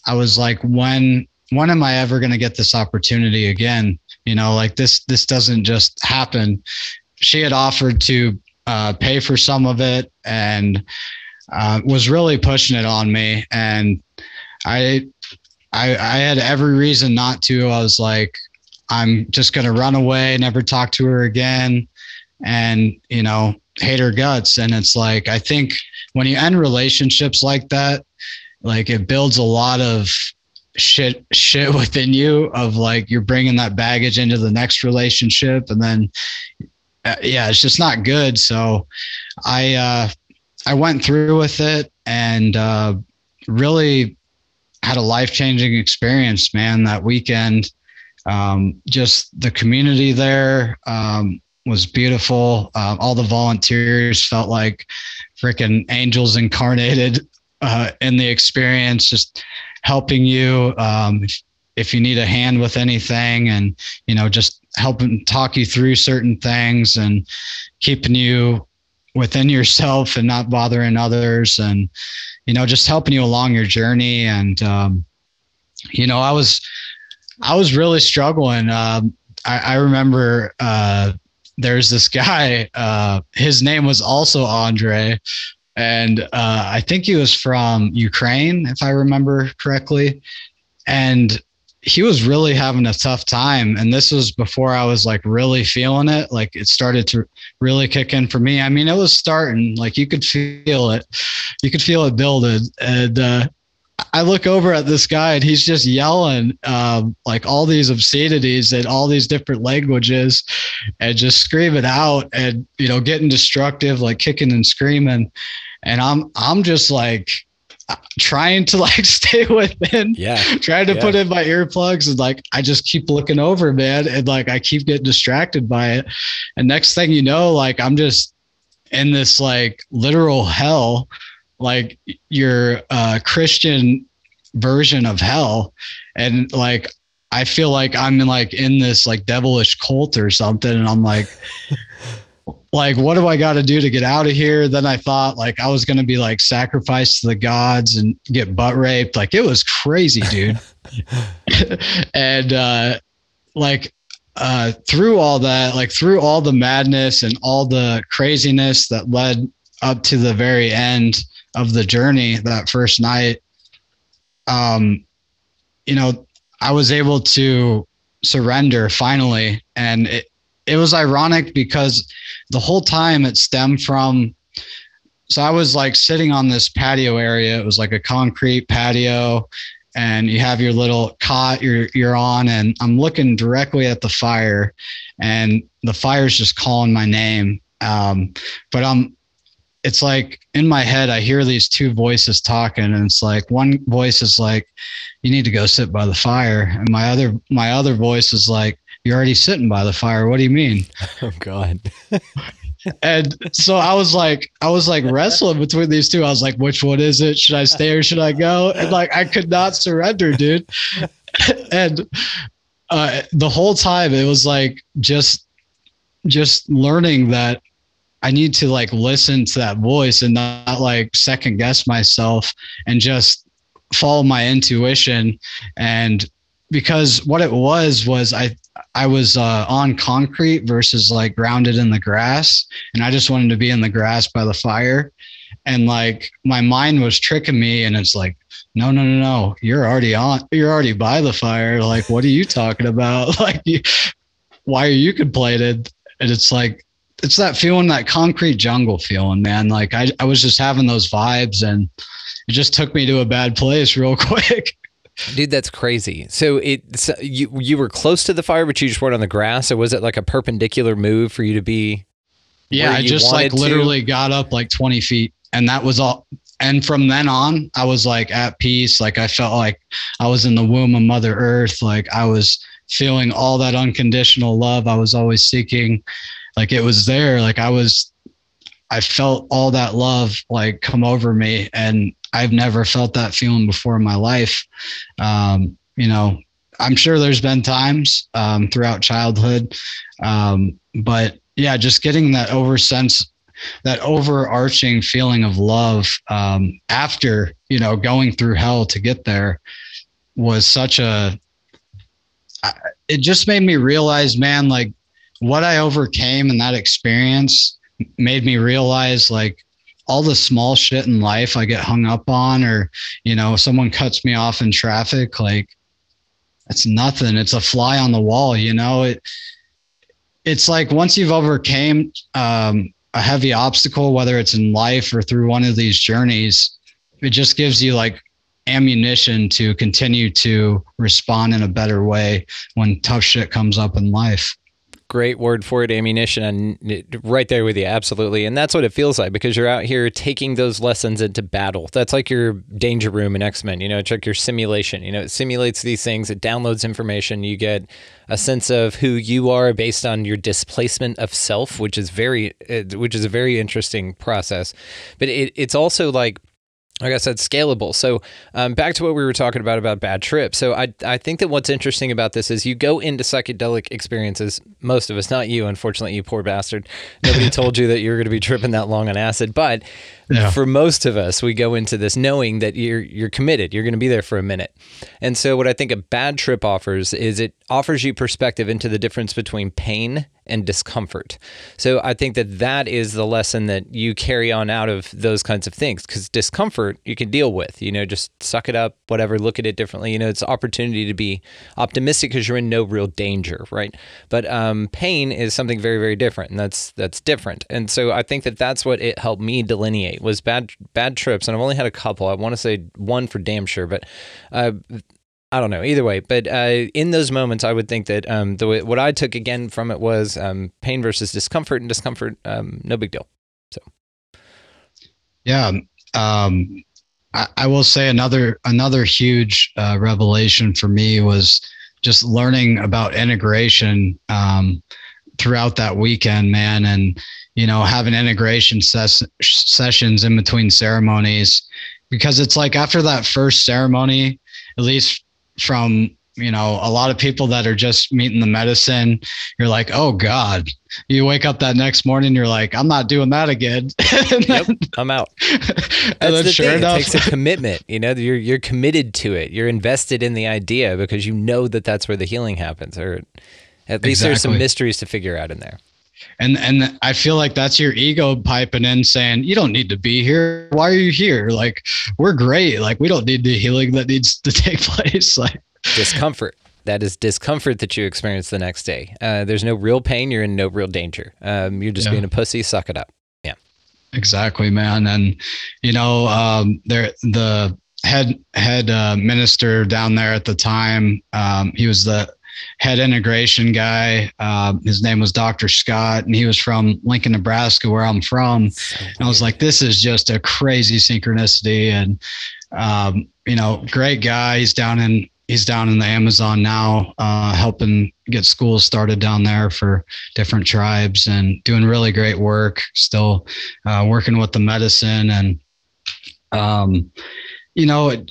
I was like, when when am I ever going to get this opportunity again? You know, like this this doesn't just happen. She had offered to uh, pay for some of it and uh, was really pushing it on me, and I, I I had every reason not to. I was like, I'm just going to run away, never talk to her again, and, you know, hate her guts. And it's like, I think when you end relationships like that, like it builds a lot of shit shit [LAUGHS] within you of like you're bringing that baggage into the next relationship. And then uh, yeah it's just not good. So i uh i went through with it and uh really had a life-changing experience man that weekend. Um, just the community there um, was beautiful. Uh, all the volunteers felt like freaking angels incarnated uh, in the experience, just helping you um, if, if you need a hand with anything, and you know, just helping talk you through certain things and keeping you within yourself and not bothering others and you know just helping you along your journey and um, you know i was i was really struggling um, I, I remember uh, there's this guy uh, his name was also andre and uh, i think he was from ukraine if i remember correctly and he was really having a tough time and this was before i was like really feeling it like it started to really kick in for me. I mean it was starting like you could feel it you could feel it building and uh, i look over at this guy and he's just yelling um, like all these obscenities and all these different languages and just screaming out and you know getting destructive like kicking and screaming and i'm i'm just like trying to [LAUGHS] like stay within Yeah. trying to Yeah. put in my earplugs and like I just keep looking over, man, and like I keep getting distracted by it. And next thing you know, like I'm just in this like literal hell, like your uh Christian version of hell. And like I feel like I'm in like in this like devilish cult or something. And I'm like [LAUGHS] like what do I got to do to get out of here? Then I thought like I was going to be like sacrificed to the gods and get butt raped. Like it was crazy, dude. [LAUGHS] [LAUGHS] and uh like uh through all that, like through all the madness and all the craziness that led up to the very end of the journey that first night um you know, I was able to surrender finally and it it was ironic because the whole time it stemmed from so I was like sitting on this patio area. It was like a concrete patio, and you have your little cot you're you're on, and I'm looking directly at the fire, and the fire's just calling my name. Um, but I'm it's like in my head I hear these two voices talking, and it's like one voice is like, You need to go sit by the fire, and my other my other voice is like, You're already sitting by the fire. What do you mean? [LAUGHS] Oh God. [LAUGHS] and so I was like, I was like wrestling between these two. I was like, which one is it? Should I stay or should I go? And like, I could not surrender, dude. [LAUGHS] and uh, the whole time, it was like just, just learning that I need to like listen to that voice and not like second guess myself and just follow my intuition. And because what it was was I I was uh, on concrete versus like grounded in the grass, and I just wanted to be in the grass by the fire, and like my mind was tricking me, and it's like, no, no, no, no, you're already on, you're already by the fire. Like, what are you talking about? [LAUGHS] Like, why are you complaining? And it's like, it's that feeling, that concrete jungle feeling, man. Like I, I was just having those vibes, and it just took me to a bad place [LAUGHS] real quick. Dude, that's crazy. So it so you you were close to the fire, but you just weren't on the grass, or was it like a perpendicular move for you to be? Yeah, I just like to? literally got up like 20 feet and that was all. And from then on, I was like at peace. Like I felt like I was in the womb of Mother Earth. Like I was feeling all that unconditional love I was always seeking. Like it was there. Like I was, I felt all that love like come over me. And I've never felt that feeling before in my life. Um, you know, I'm sure there's been times um, throughout childhood, um, but yeah, just getting that over sense, that overarching feeling of love um, after you know going through hell to get there was such a It just made me realize, man, like what I overcame in that experience made me realize, like all the small shit in life I get hung up on, or you know, someone cuts me off in traffic, like it's nothing. It's a fly on the wall, you know. It it's like once you've overcame um, a heavy obstacle, whether it's in life or through one of these journeys, it just gives you like ammunition to continue to respond in a better way when tough shit comes up in life. Great word for it, ammunition, and right there with you, absolutely. And that's what it feels like because you're out here taking those lessons into battle. That's like your danger room in X Men. You know, it's like your simulation. You know, it simulates these things. It downloads information. You get a sense of who you are based on your displacement of self, which is very, which is a very interesting process. But it, it's also like like I said, scalable. So um, back to what we were talking about about bad trips. So I I think that what's interesting about this is you go into psychedelic experiences. Most of us, not you, unfortunately, you poor bastard. Nobody [LAUGHS] told you that you were going to be tripping that long on acid, but Yeah. for most of us, we go into this knowing that you're you're committed. You're going to be there for a minute. And so what I think a bad trip offers is it offers you perspective into the difference between pain and discomfort. So I think that that is the lesson that you carry on out of those kinds of things because discomfort you can deal with. You know, just suck it up, whatever. Look at it differently. You know, it's opportunity to be optimistic because you're in no real danger, right? But um, pain is something very, very different, and that's that's different. And so I think that that's what it helped me delineate was bad bad trips. And I've only had a couple. I want to say one for damn sure, but. Uh, I don't know. Either way, but uh, in those moments, I would think that um, the what I took again from it was um, pain versus discomfort, and discomfort, um, no big deal. So, yeah. Um, I, I will say another another huge uh, revelation for me was just learning about integration um, throughout that weekend, man, and you know having integration ses- sessions in between ceremonies because it's like after that first ceremony, at least from you know a lot of people that are just meeting the medicine you're like oh god you wake up that next morning you're like i'm not doing that again [LAUGHS] and Yep, I'm out. [LAUGHS] and That's then the sure thing. enough It takes a commitment. You know, you're you're committed to it. You're invested in the idea because you know that that's where the healing happens, or at least there's some mysteries to figure out in there. and and i feel like that's your ego piping in saying you don't need to be here why are you here like we're great like we don't need the healing that needs to [LAUGHS] take place like discomfort. That is discomfort that you experience the next day. Uh, there's no real pain. You're in no real danger. Um, you're just Yeah. being a pussy. Suck it up. Yeah. Exactly, man. And you know, um, there the head head uh, minister down there at the time. Um, he was the head integration guy. Um, his name was Dr. Scott, and he was from Lincoln, Nebraska, where I'm from. And I was like, this is just a crazy synchronicity. And um, you know, great guy. He's down in he's down in the Amazon now, uh, helping get schools started down there for different tribes and doing really great work. Still uh, working with the medicine and um, you know, it,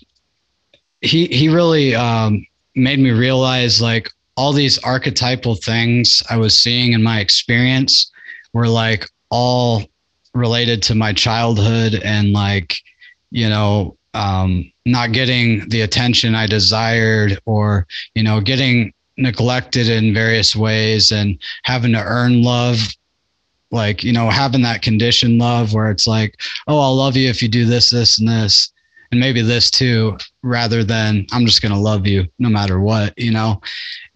he he really um, made me realize like all these archetypal things I was seeing in my experience were like all related to my childhood and like you know um, not getting the attention I desired or you know getting neglected in various ways and having to earn love like you know having that conditioned love where it's like oh i'll love you if you do this this and this and maybe this too rather than i'm just going to love you no matter what you know?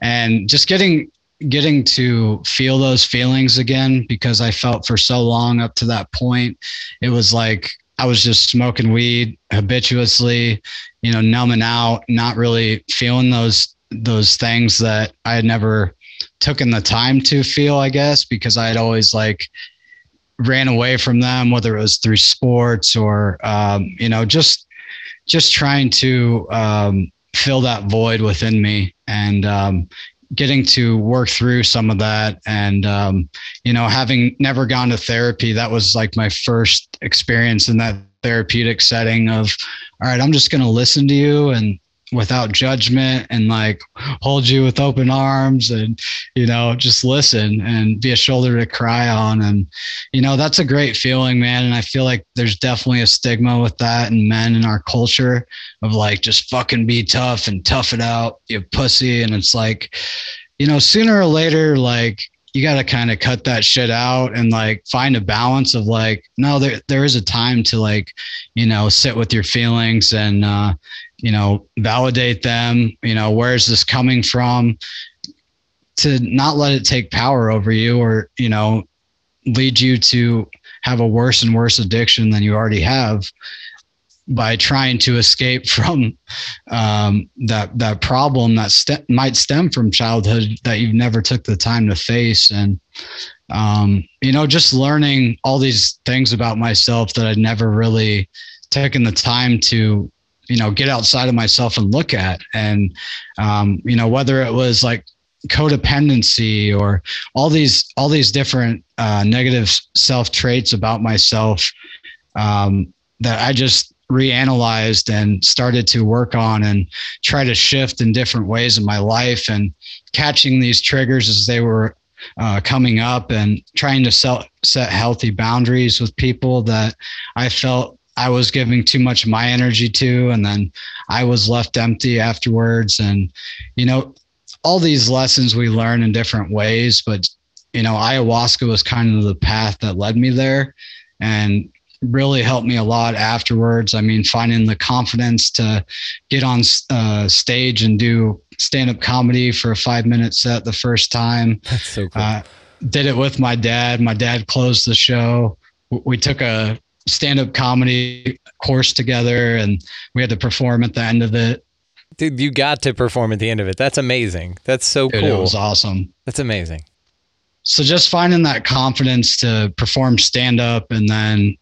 And just getting getting to feel those feelings again because i felt for so long up to that point it was like i was just smoking weed habituously you know numbing out not really feeling those those things that i had never taken the time to feel i guess because i had always like ran away from them whether it was through sports or um, you know just just trying to um, fill that void within me and um, getting to work through some of that. And um, you know having never gone to therapy that was like my first experience in that therapeutic setting of all right i'm just going to listen to you and without judgment and like hold you with open arms and you know just listen and be a shoulder to cry on. And you know that's a great feeling man. And i feel like there's definitely a stigma with that and men in our culture of like just fucking be tough and tough it out you pussy. And it's like you know sooner or later like you got to kind of cut that shit out and like find a balance of like no there there is a time to like you know sit with your feelings and uh you know validate them you know where is this coming from? To not let it take power over you or you know lead you to have a worse and worse addiction than you already have by trying to escape from um, that that problem that st- might stem from childhood that you've never took the time to face. And um, you know just learning all these things about myself that I'd never really taken the time to you know get outside of myself and look at. And um, you know whether it was like codependency or all these all these different uh, negative self traits about myself um, that I just reanalyzed and started to work on and try to shift in different ways in my life and catching these triggers as they were uh, coming up and trying to set, set healthy boundaries with people that I felt I was giving too much of my energy to. And then I was left empty afterwards. And, you know, all these lessons we learn in different ways, but, you know, ayahuasca was kind of the path that led me there. And really helped me a lot afterwards. I mean, finding the confidence to get on uh, stage and do stand up comedy for a five minute set the first time. [LAUGHS] That's so cool. Uh, did it with my dad. My dad closed the show. We took a stand up comedy course together and we had to perform at the end of it. Dude, you got to perform at the end of it. That's amazing. That's so Dude, cool. It was awesome. That's amazing. So just finding that confidence to perform stand up and then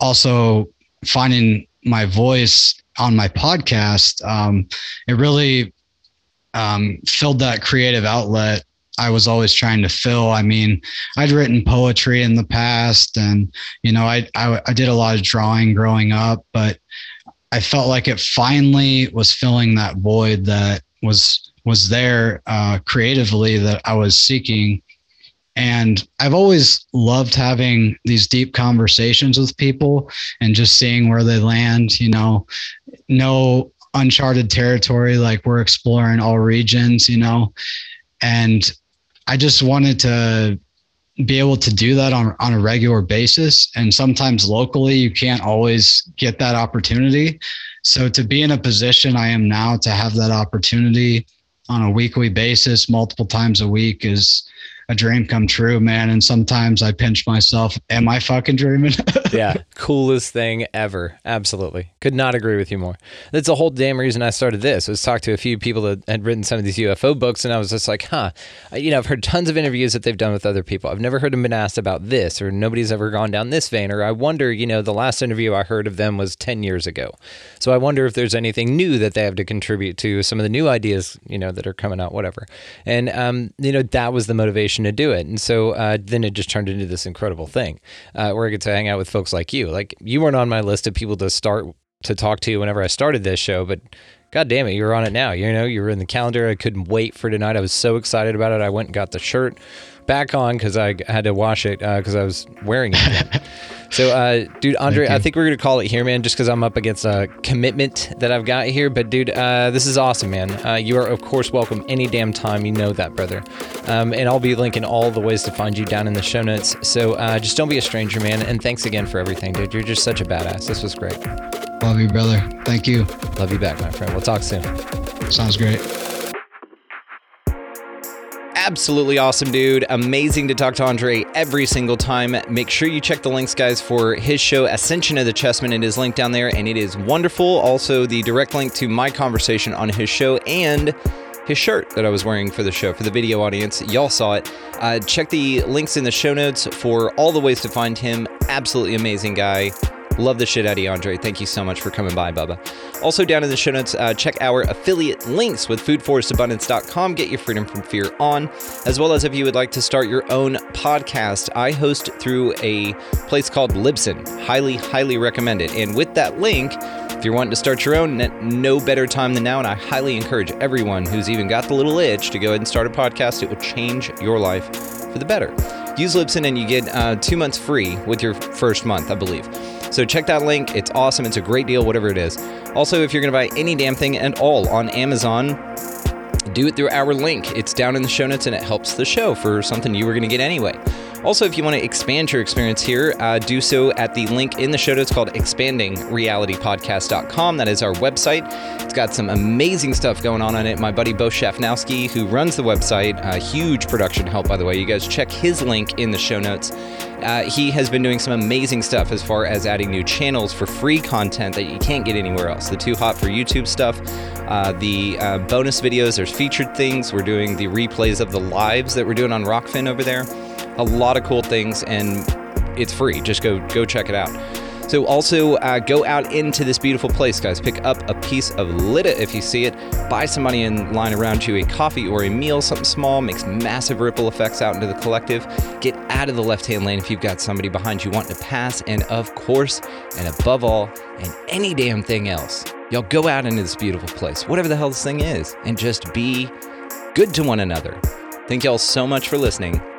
also finding my voice on my podcast, um, it really um, filled that creative outlet I was always trying to fill. I mean, I'd written poetry in the past, and you know, I, I I did a lot of drawing growing up, but I felt like it finally was filling that void that was was there uh, creatively that I was seeking. And I've always loved having these deep conversations with people and just seeing where they land. You know, no uncharted territory, like we're exploring all regions. You know, and I just wanted to be able to do that on, on a regular basis. And sometimes locally, you can't always get that opportunity. So to be in a position I am now to have that opportunity on a weekly basis, multiple times a week is a dream come true, man. And sometimes I pinch myself, am I fucking dreaming? [LAUGHS] yeah, coolest thing ever. Absolutely. Could not agree with you more. That's the whole damn reason I started this was talk to a few people that had written some of these UFO books and I was just like, huh, you know, I've heard tons of interviews that they've done with other people. I've never heard them been asked about this or nobody's ever gone down this vein or I wonder, you know, the last interview I heard of them was 10 years ago. So I wonder if there's anything new that they have to contribute to some of the new ideas, you know, that are coming out, whatever. And, um, you know, that was the motivation to do it. And so uh, then it just turned into this incredible thing uh, where I get to hang out with folks like you. Like you weren't on my list of people to start to talk to whenever I started this show, but God damn it, you're on it now. You know, you were in the calendar. I couldn't wait for tonight. I was so excited about it. I went and got the shirt back on because I had to wash it because uh, I was wearing it. [LAUGHS] so, uh, dude, Andre, I think we're gonna call it here, man, just because I'm up against a commitment that I've got here. But, dude, uh, this is awesome, man. Uh, you are, of course, welcome any damn time. You know that, brother. Um, and I'll be linking all the ways to find you down in the show notes. So, uh, just don't be a stranger, man. And thanks again for everything, dude. You're just such a badass. This was great. Love you, brother. Thank you. Love you back, my friend. We'll talk soon. Sounds great absolutely awesome dude. Amazing to talk to Andre every single time. Make sure you check the links, guys, for his show, Ascension of the Chessman. And it is linked down there, and it is wonderful. Also, the direct link to my conversation on his show and his shirt that I was wearing for the show, for the video audience. Y'all saw it. Uh, check the links in the show notes for all the ways to find him. Absolutely amazing guy. Love the shit out of you, Andre. Thank you so much for coming by, Bubba. Also, down in the show notes, uh, check our affiliate links with foodforestabundance.com. Get your freedom from fear on, as well as if you would like to start your own podcast. I host through a place called Libsyn. Highly, highly recommend it. And with that link, if you're wanting to start your own, no better time than now. And I highly encourage everyone who's even got the little itch to go ahead and start a podcast. It will change your life for the better. Use Libsyn and you get uh, two months free with your first month, I believe. So check that link. It's awesome. It's a great deal, whatever it is. Also, if you're going to buy any damn thing at all on Amazon, do it through our link. It's down in the show notes and it helps the show for something you were going to get anyway. Also, if you want to expand your experience here, uh, do so at the link in the show notes called expandingrealitypodcast.com. That is our website. It's got some amazing stuff going on on it. My buddy Bo Shafnowski, who runs the website, a huge production help, by the way. You guys check his link in the show notes. Uh, he has been doing some amazing stuff as far as adding new channels for free content that you can't get anywhere else. The Too Hot for YouTube stuff, uh, the uh, bonus videos, there's featured things. We're doing the replays of the lives that we're doing on Rokfin over there a lot of cool things, and it's free. Just go go check it out. So also uh, go out into this beautiful place, guys. Pick up a piece of Lita if you see it. Buy somebody in line around you a coffee or a meal, something small, makes massive ripple effects out into the collective. Get out of the left-hand lane if you've got somebody behind you wanting to pass, and of course, and above all, and any damn thing else, y'all go out into this beautiful place, whatever the hell this thing is, and just be good to one another. Thank y'all so much for listening.